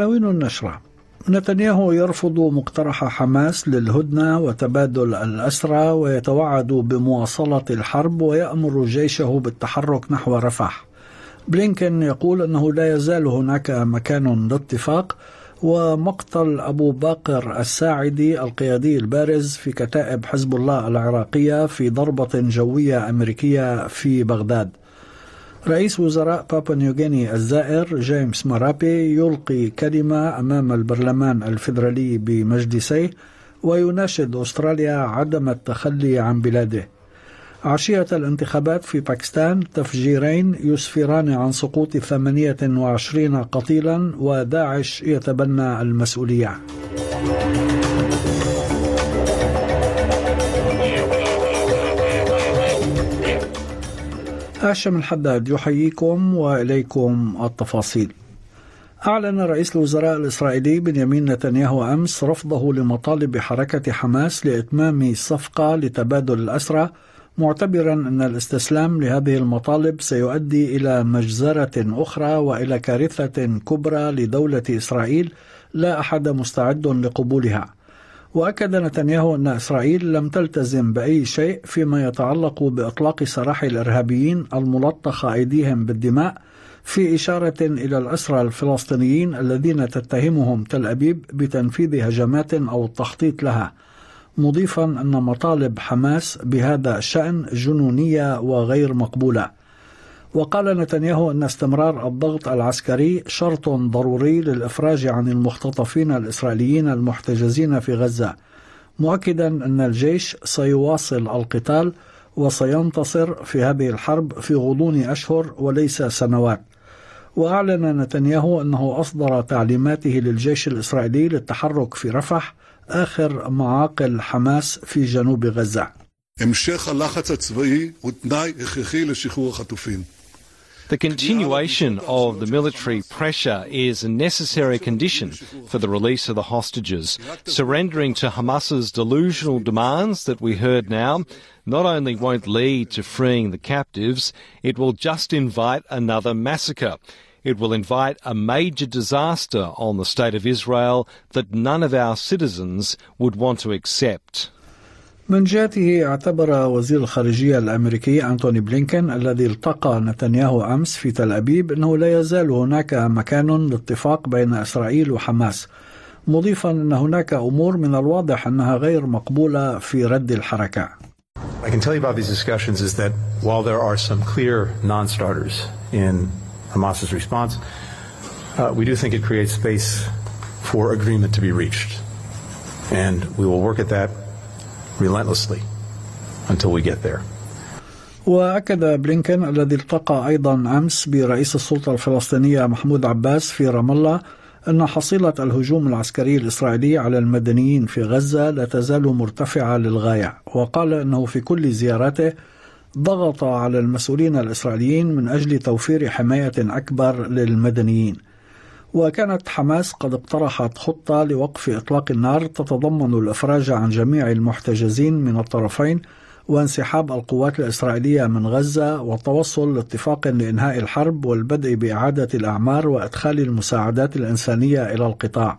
عناوين النشرة. نتنياهو يرفض مقترح حماس للهدنة وتبادل الأسرى ويتوعد بمواصلة الحرب ويأمر جيشه بالتحرك نحو رفح بلينكن يقول أنه لا يزال هناك مكان لاتفاق ومقتل أبو باقر الساعدي القيادي البارز في كتائب حزب الله العراقية في ضربة جوية أمريكية في بغداد. رئيس وزراء بابا نيوغيني الزائر جيمس مارابي يلقي كلمة أمام البرلمان الفيدرالي بمجلسيه ويناشد أستراليا عدم التخلي عن بلاده. عشية الانتخابات في باكستان تفجيرين يسفران عن سقوط 28 قتيلا وداعش يتبنى المسؤولية. هاشم الحداد يحييكم وإليكم التفاصيل. أعلن رئيس الوزراء الإسرائيلي بنيامين نتنياهو أمس رفضه لمطالب حركة حماس لإتمام صفقة لتبادل الأسرى معتبرا أن الاستسلام لهذه المطالب سيؤدي إلى مجزرة أخرى وإلى كارثة كبرى لدولة إسرائيل لا أحد مستعد لقبولها. وأكد نتنياهو أن إسرائيل لم تلتزم بأي شيء فيما يتعلق بإطلاق سراح الإرهابيين الملطخة أيديهم بالدماء في إشارة إلى الأسرى الفلسطينيين الذين تتهمهم تل أبيب بتنفيذ هجمات أو التخطيط لها مضيفا أن مطالب حماس بهذا الشأن جنونية وغير مقبولة. وقال نتنياهو أن استمرار الضغط العسكري شرط ضروري للإفراج عن المختطفين الإسرائيليين المحتجزين في غزة مؤكدا أن الجيش سيواصل القتال وسينتصر في هذه الحرب في غضون أشهر وليس سنوات وأعلن نتنياهو أنه أصدر تعليماته للجيش الإسرائيلي للتحرك في رفح آخر معاقل حماس في جنوب غزة. המשך הלחץ הצבאי הוא תנאי הכרחי לשחרור החטופים. The continuation of the military pressure is a necessary condition for the release of the hostages. Surrendering to Hamas's delusional demands that we heard now not only won't lead to freeing the captives, it will just invite another massacre. It will invite a major disaster on the state of Israel that none of our citizens would want to accept. من جهته اعتبر وزير الخارجية الأمريكي أنتوني بلينكن الذي التقى نتنياهو أمس في تل أبيب أنه لا يزال هناك مكان لاتفاق بين إسرائيل وحماس مضيفا أن هناك أمور من الواضح أنها غير مقبولة في رد الحركة I can tell you about these discussions is that while there are some clear non-starters in Hamas's response, uh, we do think it creates space for agreement to be reached. And we will work at that relentlessly until we get there. وأكد بلينكن الذي التقى أيضا أمس برئيس السلطة الفلسطينية محمود عباس في رام الله أن حصيلة الهجوم العسكري الإسرائيلي على المدنيين في غزة لا تزال مرتفعة للغاية وقال أنه في كل زياراته ضغط على المسؤولين الإسرائيليين من أجل توفير حماية أكبر للمدنيين وكانت حماس قد اقترحت خطة لوقف إطلاق النار تتضمن الإفراج عن جميع المحتجزين من الطرفين وانسحاب القوات الإسرائيلية من غزة والتوصل لاتفاق لإنهاء الحرب والبدء بإعادة الأعمار وإدخال المساعدات الإنسانية إلى القطاع.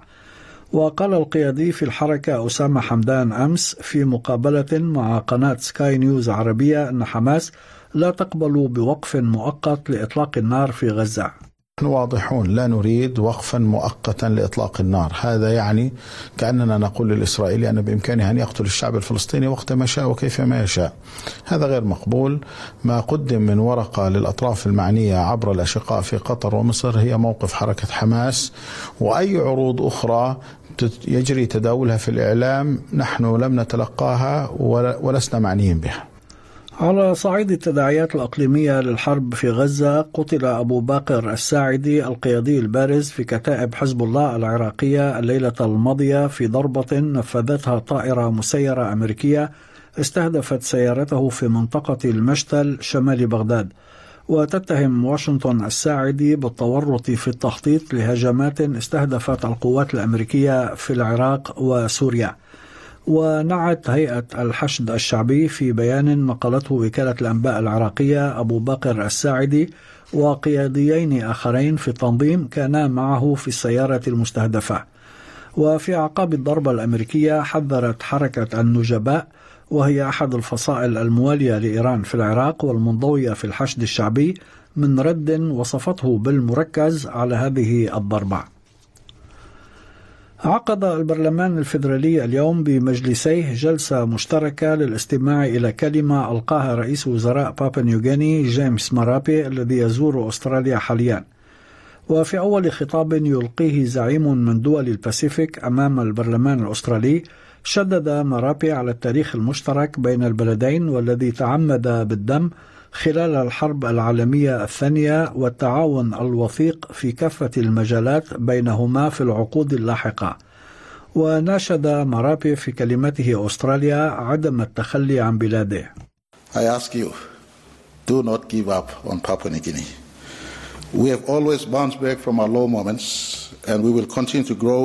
وقال القيادي في الحركة أسامة حمدان أمس في مقابلة مع قناة سكاي نيوز عربية أن حماس لا تقبل بوقف مؤقت لإطلاق النار في غزة. نحن واضحون لا نريد وقفا مؤقتا لإطلاق النار، هذا يعني كأننا نقول للإسرائيلي أن بإمكانه أن يقتل الشعب الفلسطيني وقت ما شاء وكيفما يشاء. هذا غير مقبول، ما قدم من ورقة للأطراف المعنية عبر الأشقاء في قطر ومصر هي موقف حركة حماس وأي عروض أخرى يجري تداولها في الإعلام نحن لم نتلقاها ولسنا معنيين بها. على صعيد التداعيات الأقليمية للحرب في غزة قتل أبو باقر الساعدي القيادي البارز في كتائب حزب الله العراقية الليلة الماضية في ضربة نفذتها طائرة مسيرة أمريكية استهدفت سيارته في منطقة المشتل شمال بغداد. وتتهم واشنطن الساعدي بالتورط في التخطيط لهجمات استهدفت القوات الأمريكية في العراق وسوريا. ونعت هيئة الحشد الشعبي في بيان نقلته وكالة الأنباء العراقية أبو بكر الساعدي وقياديين آخرين في التنظيم كانا معه في السيارة المستهدفة. وفي أعقاب الضربة الأمريكية حذرت حركة النجباء وهي أحد الفصائل الموالية لإيران في العراق والمنضوية في الحشد الشعبي من رد وصفته بالمركز على هذه الضربة. عقد البرلمان الفيدرالي اليوم بمجلسيه جلسة مشتركة للاستماع إلى كلمة ألقاها رئيس وزراء بابا نيوغيني جيمس مارابي الذي يزور أستراليا حاليا. وفي أول خطاب يلقيه زعيم من دول الباسيفيك أمام البرلمان الأسترالي شدد مارابي على التاريخ المشترك بين البلدين والذي تعمد بالدم خلال الحرب العالمية الثانية والتعاون الوثيق في كافة المجالات بينهما في العقود اللاحقة. وناشد مارابي في كلمته أستراليا عدم التخلي عن بلاده. I ask you, do not give up on Papua New Guinea. We have always bounced back from our low moments and we will continue to grow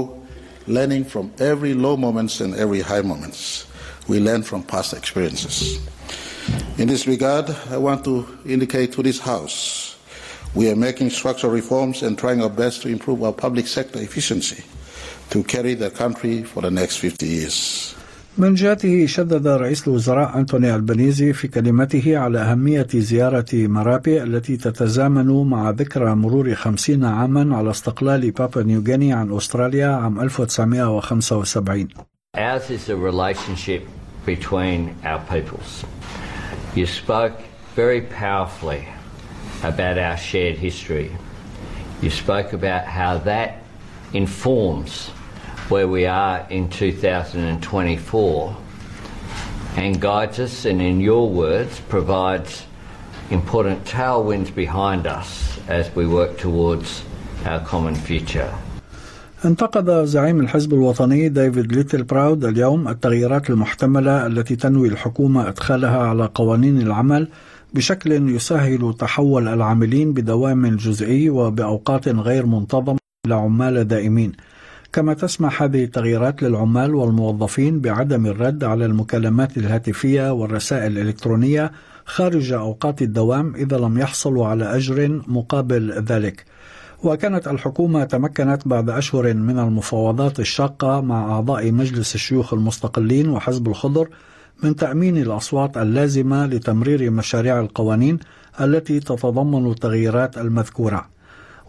learning from every low moments and every high moments. We learn from past experiences. In this regard, I want to indicate to this House we are making structural reforms and trying our best to improve our public sector efficiency to carry the country for the next 50 years. من جهته شدد رئيس الوزراء أنتوني البنيزي في كلمته على أهمية زيارة مرابي التي تتزامن مع ذكرى مرور خمسين عاما على استقلال بابا نيوغيني عن أستراليا عام 1975 Ours is a relationship between our peoples. You spoke very powerfully about our shared history. You spoke about how that informs where we are in 2024 and guides us, and in your words, provides important tailwinds behind us as we work towards our common future. انتقد زعيم الحزب الوطني ديفيد ليتل براود اليوم التغييرات المحتملة التي تنوي الحكومة إدخالها على قوانين العمل بشكل يسهل تحول العاملين بدوام جزئي وبأوقات غير منتظمة إلى عمال دائمين كما تسمح هذه التغييرات للعمال والموظفين بعدم الرد على المكالمات الهاتفية والرسائل الإلكترونية خارج أوقات الدوام إذا لم يحصلوا على أجر مقابل ذلك. وكانت الحكومة تمكنت بعد أشهر من المفاوضات الشاقة مع أعضاء مجلس الشيوخ المستقلين وحزب الخضر من تأمين الأصوات اللازمة لتمرير مشاريع القوانين التي تتضمن التغييرات المذكورة.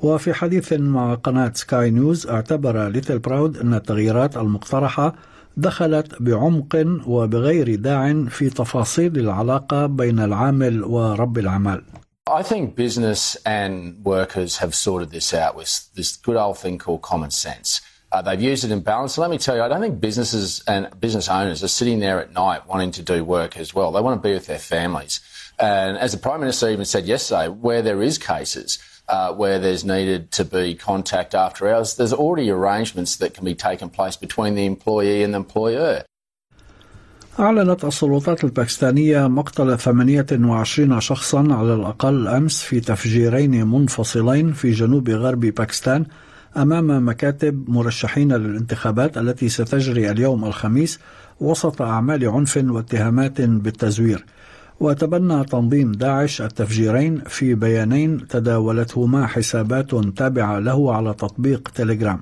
وفي حديث مع قناة سكاي نيوز اعتبر ليتل براود أن التغييرات المقترحة دخلت بعمق وبغير داع في تفاصيل العلاقة بين العامل ورب العمل. I think business and workers have sorted this out with this good old thing called common sense. Uh, they've used it in balance. let me tell you, I don't think businesses and business owners are sitting there at night wanting to do work as well. They want to be with their families. And as the Prime Minister even said yesterday, where there is cases uh, where there's needed to be contact after hours, there's already arrangements that can be taken place between the employee and the employer. أعلنت السلطات الباكستانية مقتل 28 شخصا على الأقل أمس في تفجيرين منفصلين في جنوب غرب باكستان أمام مكاتب مرشحين للانتخابات التي ستجري اليوم الخميس وسط أعمال عنف واتهامات بالتزوير. وتبنى تنظيم داعش التفجيرين في بيانين تداولتهما حسابات تابعة له على تطبيق تليجرام.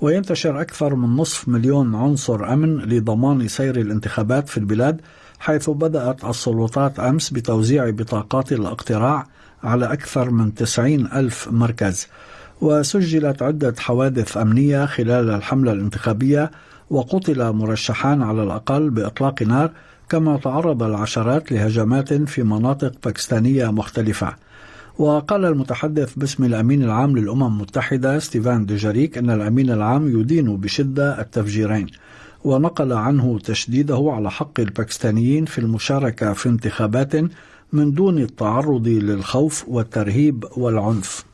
وينتشر أكثر من نصف مليون عنصر أمن لضمان سير الانتخابات في البلاد حيث بدأت السلطات أمس بتوزيع بطاقات الاقتراع على أكثر من 90 ألف مركز وسجلت عدة حوادث أمنية خلال الحملة الانتخابية وقتل مرشحان على الأقل بإطلاق نار كما تعرض العشرات لهجمات في مناطق باكستانية مختلفة. وقال المتحدث باسم الأمين العام للأمم المتحدة ستيفان دوجاريك أن الأمين العام يدين بشدة التفجيرين ونقل عنه تشديده على حق الباكستانيين في المشاركة في انتخابات من دون التعرض للخوف والترهيب والعنف.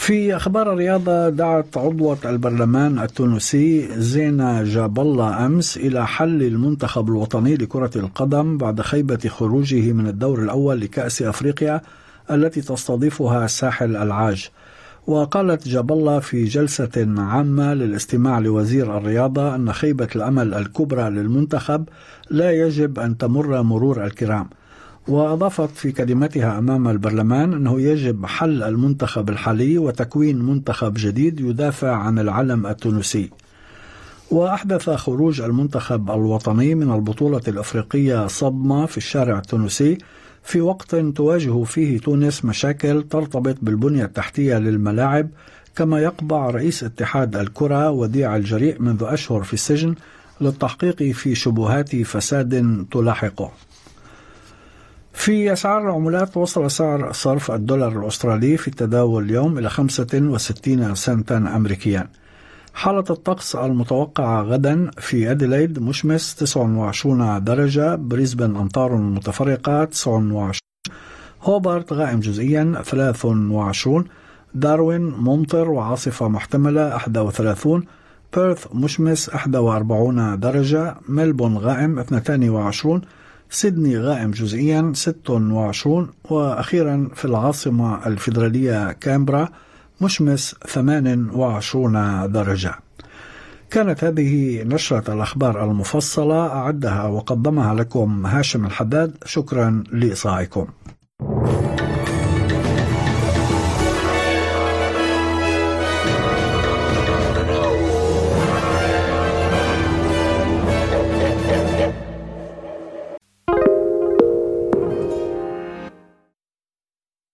في أخبار الرياضة دعت عضوة البرلمان التونسي زينة جاب الله أمس إلى حل المنتخب الوطني لكرة القدم بعد خيبة خروجه من الدور الأول لكأس أفريقيا التي تستضيفها ساحل العاج. وقالت جاب الله في جلسة عامة للاستماع لوزير الرياضة أن خيبة الأمل الكبرى للمنتخب لا يجب أن تمر مرور الكرام. وأضافت في كلمتها أمام البرلمان أنه يجب حل المنتخب الحالي وتكوين منتخب جديد يدافع عن العلم التونسي. وأحدث خروج المنتخب الوطني من البطولة الأفريقية صدمة في الشارع التونسي في وقت تواجه فيه تونس مشاكل ترتبط بالبنية التحتية للملاعب كما يقبع رئيس اتحاد الكرة وديع الجريء منذ أشهر في السجن للتحقيق في شبهات فساد تلاحقه. في أسعار العملات وصل سعر صرف الدولار الأسترالي في التداول اليوم إلى 65 سنتا أمريكيا. حالة الطقس المتوقعة غدا في أديلايد مشمس 29 درجة بريسبن أمطار متفرقة 29 هوبارت غائم جزئيا 23 داروين ممطر وعاصفة محتملة 31 بيرث مشمس 41 درجة ملبون غائم 22 سيدني غائم جزئيا 26 وأخيرا في العاصمة الفيدرالية كامبرا مشمس 28 درجة. كانت هذه نشرة الأخبار المفصلة أعدها وقدمها لكم هاشم الحداد. شكرا لإصاعكم